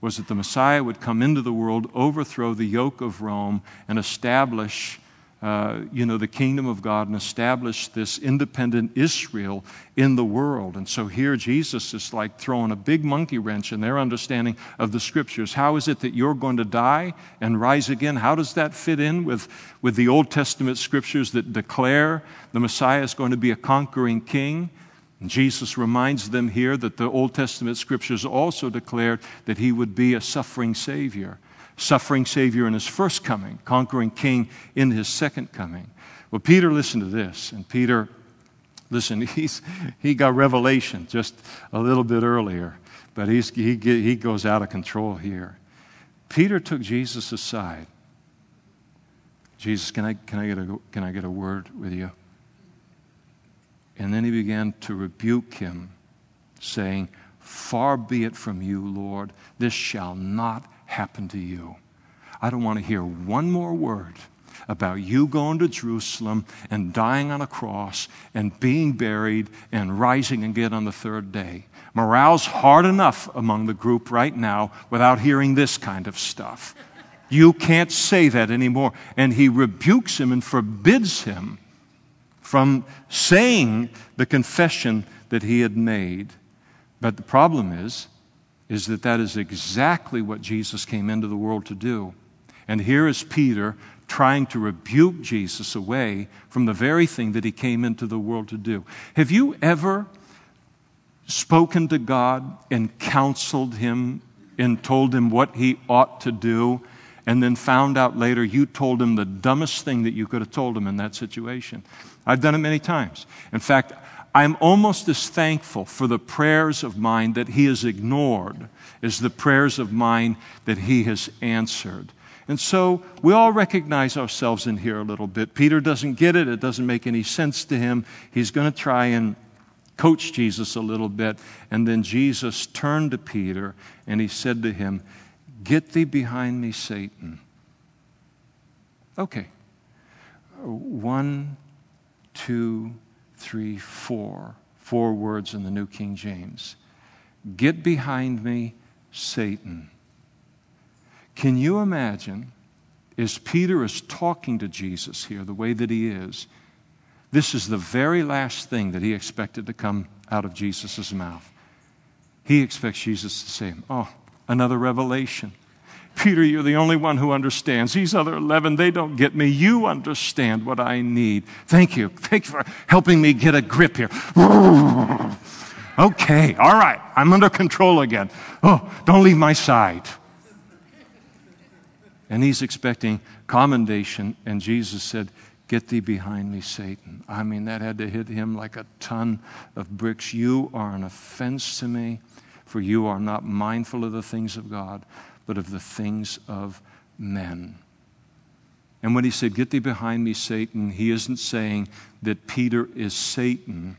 was that the Messiah would come into the world, overthrow the yoke of Rome, and establish, uh, you know, the kingdom of God and establish this independent Israel in the world. And so here Jesus is like throwing a big monkey wrench in their understanding of the scriptures. How is it that you're going to die and rise again? How does that fit in with, with the Old Testament scriptures that declare the Messiah is going to be a conquering king? Jesus reminds them here that the Old Testament scriptures also declared that he would be a suffering Savior. Suffering Savior in his first coming, conquering King in his second coming. Well, Peter listened to this, and Peter, listen, he's, he got revelation just a little bit earlier, but he's, he, he goes out of control here. Peter took Jesus aside. Jesus, can I, can I, get, a, can I get a word with you? And then he began to rebuke him, saying, Far be it from you, Lord, this shall not happen to you. I don't want to hear one more word about you going to Jerusalem and dying on a cross and being buried and rising again on the third day. Morale's hard enough among the group right now without hearing this kind of stuff. You can't say that anymore. And he rebukes him and forbids him from saying the confession that he had made. But the problem is, is that that is exactly what Jesus came into the world to do. And here is Peter trying to rebuke Jesus away from the very thing that he came into the world to do. Have you ever spoken to God and counseled him and told him what he ought to do, and then found out later you told him the dumbest thing that you could have told him in that situation. I've done it many times. In fact, I'm almost as thankful for the prayers of mine that he has ignored as the prayers of mine that he has answered. And so we all recognize ourselves in here a little bit. Peter doesn't get it, it doesn't make any sense to him. He's going to try and coach Jesus a little bit. And then Jesus turned to Peter and he said to him, Get thee behind me, Satan. Okay. One, two, three, four. Four words in the New King James. Get behind me, Satan. Can you imagine, as Peter is talking to Jesus here, the way that he is, this is the very last thing that he expected to come out of Jesus' mouth. He expects Jesus to say, Oh, another revelation. Peter, you're the only one who understands. These other 11, they don't get me. You understand what I need. Thank you. Thank you for helping me get a grip here. okay, all right. I'm under control again. Oh, don't leave my side. And he's expecting commendation. And Jesus said, Get thee behind me, Satan. I mean, that had to hit him like a ton of bricks. You are an offense to me, for you are not mindful of the things of God, but of the things of men. And when he said, Get thee behind me, Satan, he isn't saying that Peter is Satan.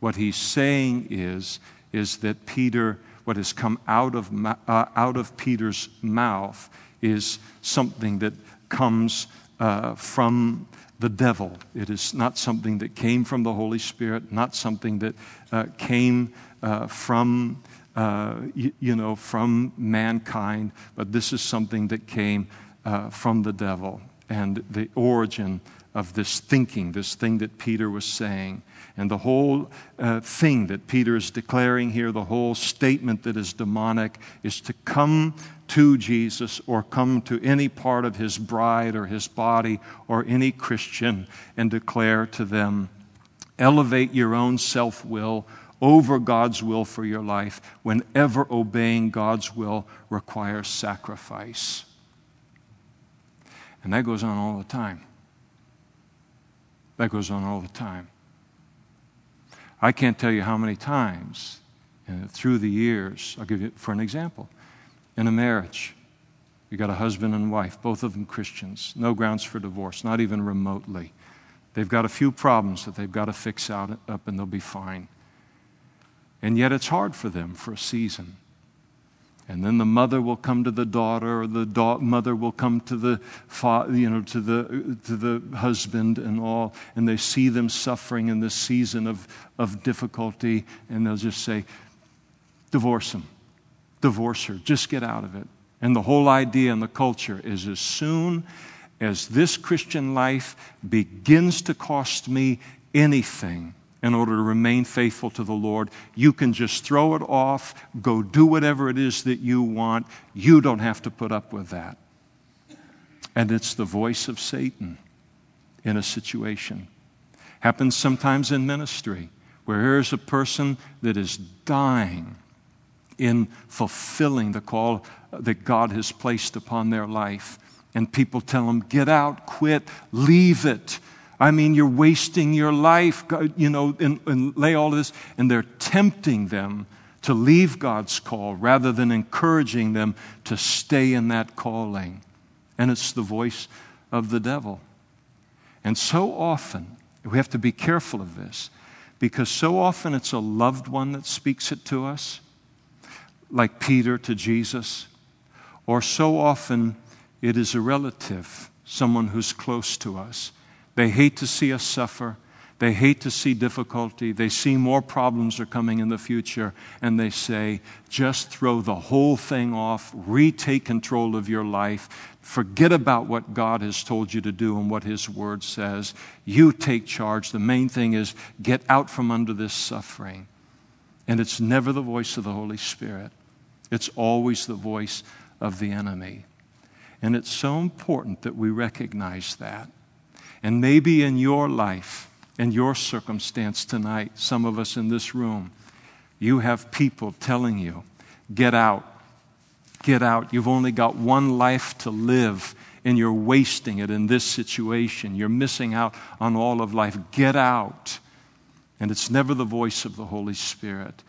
What he's saying is, is that Peter, what has come out of, uh, out of Peter's mouth, is something that comes uh, from the devil. It is not something that came from the Holy Spirit, not something that uh, came uh, from, uh, you, you, know, from mankind, but this is something that came uh, from the devil. And the origin of this thinking, this thing that Peter was saying, and the whole uh, thing that Peter is declaring here, the whole statement that is demonic, is to come to Jesus or come to any part of his bride or his body or any Christian and declare to them, elevate your own self will over God's will for your life whenever obeying God's will requires sacrifice. And that goes on all the time. That goes on all the time. I can't tell you how many times uh, through the years, I'll give you for an example in a marriage. You got a husband and wife, both of them Christians, no grounds for divorce, not even remotely. They've got a few problems that they've got to fix out up and they'll be fine. And yet it's hard for them for a season. And then the mother will come to the daughter, or the da- mother will come to the, fa- you know, to, the, to the husband and all, and they see them suffering in this season of, of difficulty, and they'll just say, divorce him divorce her. Just get out of it. And the whole idea in the culture is as soon as this Christian life begins to cost me anything in order to remain faithful to the Lord, you can just throw it off, go do whatever it is that you want. You don't have to put up with that. And it's the voice of Satan in a situation. Happens sometimes in ministry, where here's a person that is dying in fulfilling the call that God has placed upon their life. And people tell them, get out, quit, leave it. I mean, you're wasting your life, you know, and, and lay all this. And they're tempting them to leave God's call rather than encouraging them to stay in that calling. And it's the voice of the devil. And so often, we have to be careful of this because so often it's a loved one that speaks it to us like Peter to Jesus, or so often it is a relative, someone who's close to us. They hate to see us suffer. They hate to see difficulty. They see more problems are coming in the future, and they say, just throw the whole thing off, retake control of your life, forget about what God has told you to do and what His Word says. You take charge. The main thing is get out from under this suffering. And it's never the voice of the Holy Spirit. It's always the voice of the enemy. And it's so important that we recognize that. And maybe in your life, in your circumstance tonight, some of us in this room, you have people telling you, get out, Get out. You've only got one life to live, and you're wasting it in this situation. You're missing out on all of life. Get out. And it's never the voice of the Holy Spirit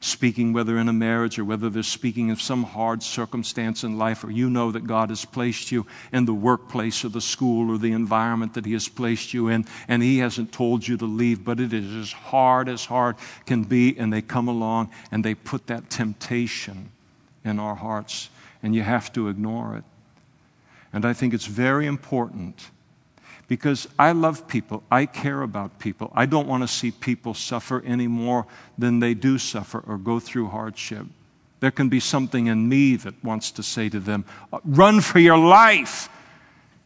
speaking, whether in a marriage or whether they're speaking of some hard circumstance in life, or you know that God has placed you in the workplace or the school or the environment that He has placed you in, and He hasn't told you to leave, but it is as hard as hard can be, and they come along and they put that temptation in our hearts, and you have to ignore it. And I think it's very important because I love people. I care about people. I don't want to see people suffer any more than they do suffer or go through hardship. There can be something in me that wants to say to them, run for your life.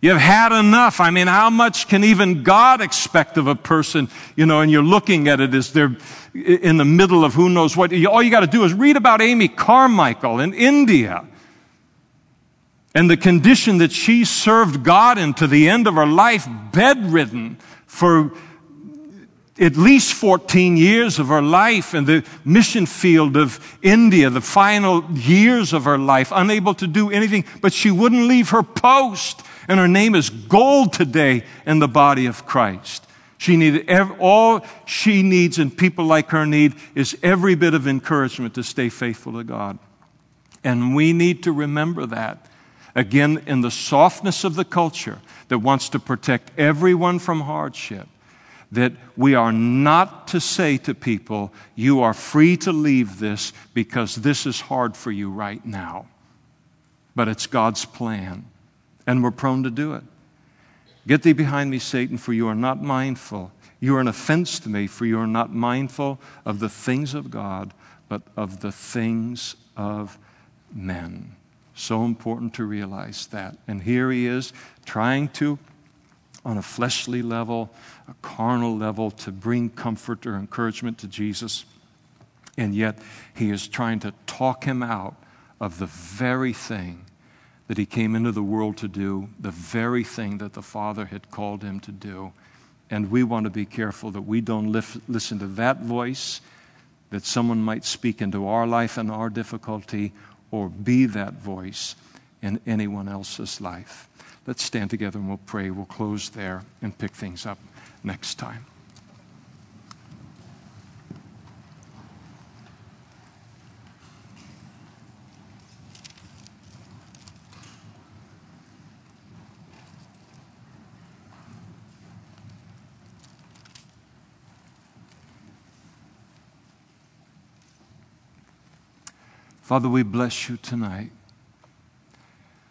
You've had enough. I mean, how much can even God expect of a person? You know, and you're looking at it as they're in the middle of who knows what. All you got to do is read about Amy Carmichael in India and the condition that she served God in to the end of her life, bedridden for at least 14 years of her life in the mission field of India, the final years of her life, unable to do anything, but she wouldn't leave her post. And her name is gold today in the body of Christ. She needed every, all she needs, and people like her need, is every bit of encouragement to stay faithful to God. And we need to remember that Again, in the softness of the culture that wants to protect everyone from hardship, that we are not to say to people, You are free to leave this because this is hard for you right now. But it's God's plan, and we're prone to do it. Get thee behind me, Satan, for you are not mindful. You are an offense to me, for you are not mindful of the things of God, but of the things of men. So important to realize that. And here he is trying to, on a fleshly level, a carnal level, to bring comfort or encouragement to Jesus. And yet he is trying to talk him out of the very thing that he came into the world to do, the very thing that the Father had called him to do. And we want to be careful that we don't listen to that voice that someone might speak into our life and our difficulty or be that voice in anyone else's life. Let's stand together and we'll pray. We'll close there and pick things up next time. Father, we bless you tonight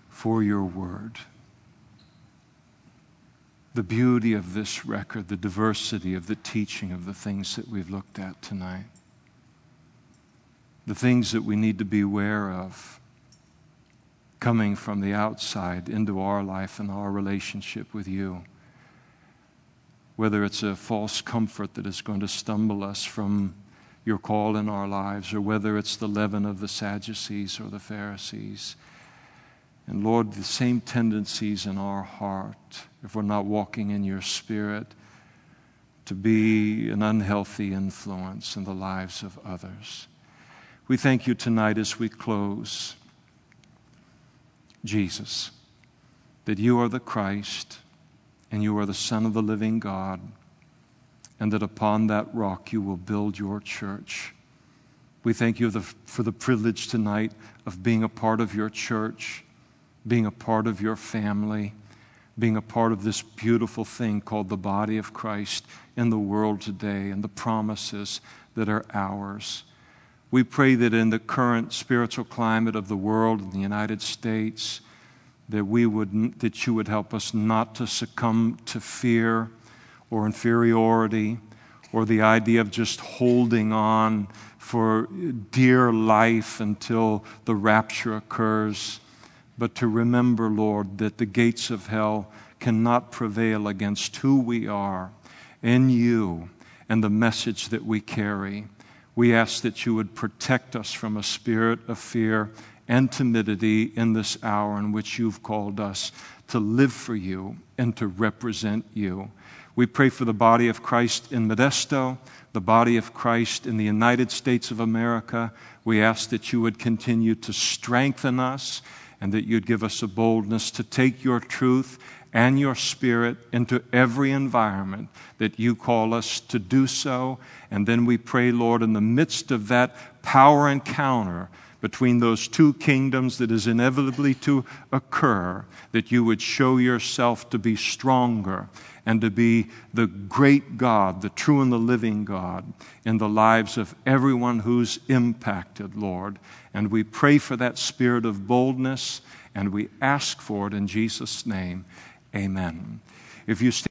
for your word. The beauty of this record, the diversity of the teaching of the things that we've looked at tonight, the things that we need to be aware of coming from the outside into our life and our relationship with you. Whether it's a false comfort that is going to stumble us from your call in our lives, or whether it's the leaven of the Sadducees or the Pharisees. And Lord, the same tendencies in our heart, if we're not walking in your spirit, to be an unhealthy influence in the lives of others. We thank you tonight as we close, Jesus, that you are the Christ and you are the Son of the living God and that upon that rock you will build your church. We thank you for the privilege tonight of being a part of your church, being a part of your family, being a part of this beautiful thing called the body of Christ in the world today and the promises that are ours. We pray that in the current spiritual climate of the world in the United States, that we would that you would help us not to succumb to fear or inferiority or the idea of just holding on for dear life until the rapture occurs, but to remember, Lord, that the gates of hell cannot prevail against who we are in you and the message that we carry. We ask that you would protect us from a spirit of fear and timidity in this hour in which you've called us to live for you and to represent you. We pray for the body of Christ in Modesto, the body of Christ in the United States of America. We ask that you would continue to strengthen us and that you'd give us a boldness to take your truth and your spirit into every environment that you call us to do so. And then we pray, Lord, in the midst of that power encounter between those two kingdoms that is inevitably to occur, that you would show yourself to be stronger and to be the great God, the true and the living God, in the lives of everyone who's impacted, Lord. And we pray for that spirit of boldness and we ask for it in Jesus' name. Amen. If you